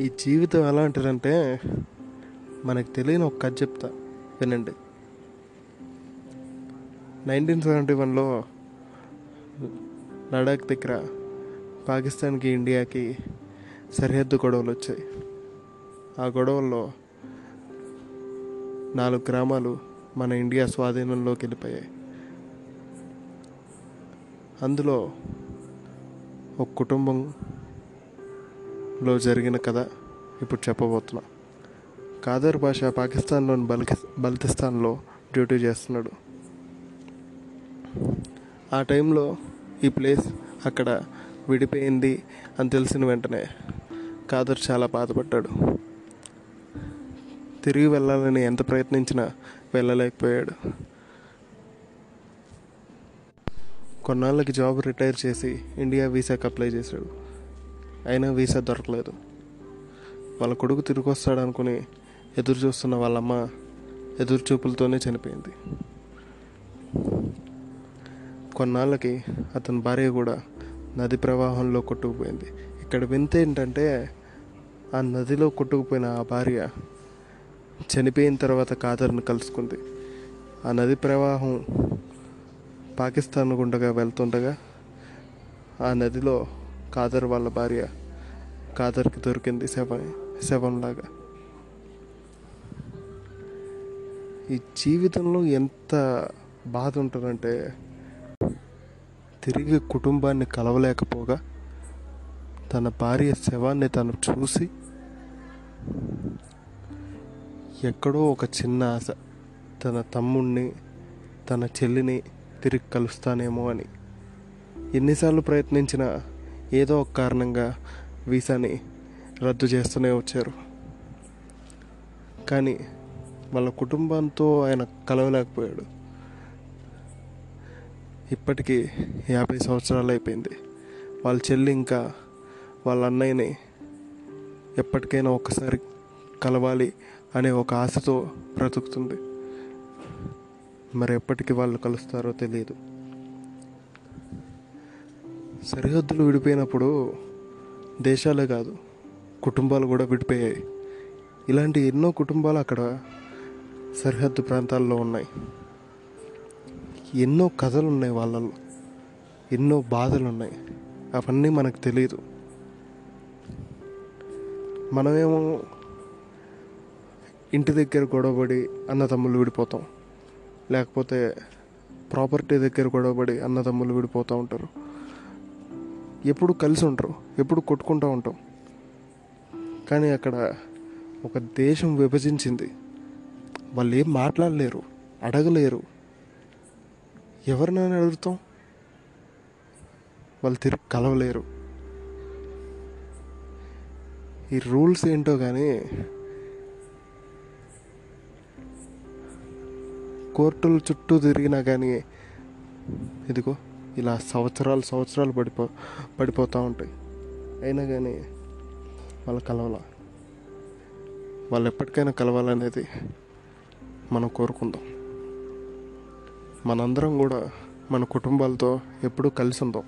ఈ జీవితం ఎలాంటిదంటే మనకు తెలియని ఒక కథ చెప్తా. వినండి. నైన్టీన్ సెవెంటీ వన్లో లడాక్ దగ్గర పాకిస్తాన్కి ఇండియాకి సరిహద్దు గొడవలు వచ్చాయి. ఆ గొడవల్లో నాలుగు గ్రామాలు మన ఇండియా స్వాధీనంలోకి వెళ్ళిపోయాయి. అందులో ఒక కుటుంబం లో జరిగిన కథ ఇప్పుడు చెప్పబోతున్నా. కాదర్ భాష పాకిస్తాన్లోని బల్కి బల్తిస్తాన్లో డ్యూటీ చేస్తున్నాడు. ఆ టైంలో ఈ ప్లేస్ అక్కడ విడిపోయింది అని తెలిసిన వెంటనే కాదర్ చాలా బాధపడ్డాడు. తిరిగి వెళ్ళాలని ఎంత ప్రయత్నించినా వెళ్ళలేకపోయాడు. కొన్నాళ్ళకి జాబ్ రిటైర్ చేసి ఇండియా వీసాకి అప్లై చేశాడు. అయినా వీసా దొరకలేదు. వాళ్ళ కొడుకు తిరిగి వస్తాడు అనుకుని ఎదురు చూస్తున్న వాళ్ళమ్మ ఎదురు చూపులతోనే చనిపోయింది. కొన్నాళ్ళకి అతని భార్య కూడా నది ప్రవాహంలో కొట్టుకుపోయింది. ఇక్కడ వింత ఏంటంటే ఆ నదిలో కొట్టుకుపోయిన ఆ భార్య చనిపోయిన తర్వాత కాదర్ని కలుసుకుంది. ఆ నది ప్రవాహం పాకిస్తాన్ గుండగా వెళ్తుండగా ఆ నదిలో కాదర్ వాళ్ళ భార్య కాదర్కి దొరికింది శవం శవంలాగా. ఈ జీవితంలో ఎంత బాధ ఉంటుందంటే తిరిగి కుటుంబాన్ని కలవలేకపోగా తన భార్య శవాన్ని తను చూసి ఎక్కడో ఒక చిన్న ఆశ తన తమ్ముణ్ణి తన చెల్లిని తిరిగి కలుస్తానేమో అని. ఎన్నిసార్లు ప్రయత్నించినా ఏదో ఒక కారణంగా వీసాని రద్దు చేస్తూనే వచ్చారు. కానీ వాళ్ళ కుటుంబంతో ఆయన కలవలేకపోయాడు. ఇప్పటికీ యాభై సంవత్సరాలు అయిపోయింది. వాళ్ళ చెల్లి ఇంకా వాళ్ళ అన్నయ్యని ఎప్పటికైనా ఒక్కసారి కలవాలి అనే ఒక ఆశతో బ్రతుకుతుంది. మరి ఎప్పటికీ వాళ్ళు కలుస్తారో తెలియదు. సరిహద్దులు విడిపోయినప్పుడు దేశాలే కాదు కుటుంబాలు కూడా విడిపోయాయి. ఇలాంటి ఎన్నో కుటుంబాలు అక్కడ సరిహద్దు ప్రాంతాల్లో ఉన్నాయి. ఎన్నో కథలు ఉన్నాయి వాళ్ళల్లో. ఎన్నో బాధలు ఉన్నాయి అవన్నీ మనకు తెలియదు మనమేమో ఇంటి దగ్గర గొడవపడి అన్నదమ్ములు విడిపోతాం. లేకపోతే ప్రాపర్టీ దగ్గర గొడవపడి అన్నదమ్ములు విడిపోతూ ఉంటారు. ఎప్పుడు కలిసి ఉంటారు ఎప్పుడు కొట్టుకుంటూ ఉంటాం. కానీ అక్కడ ఒక దేశం విభజించింది. వాళ్ళు ఏం మాట్లాడలేరు అడగలేరు. ఎవరినైనా అడుగుతాం. వాళ్ళు తిరిగి కలవలేరు. ఈ రూల్స్ ఏంటో కానీ కోర్టుల చుట్టూ తిరిగినా కానీ ఇదిగో ఇలా సంవత్సరాలు సంవత్సరాలు పడిపో పడిపోతూ ఉంటాయి. అయినా కానీ వాళ్ళు కలవాల. వాళ్ళు ఎప్పటికైనా కలవాలనేది మనం కోరుకుందాం. మనందరం కూడా మన కుటుంబాలతో ఎప్పుడూ కలిసి ఉందాం.